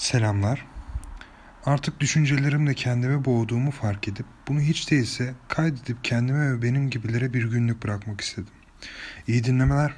Selamlar. Artık düşüncelerimle kendime boğduğumu fark edip bunu hiç değilse kaydedip kendime ve benim gibilere bir günlük bırakmak istedim. İyi dinlemeler.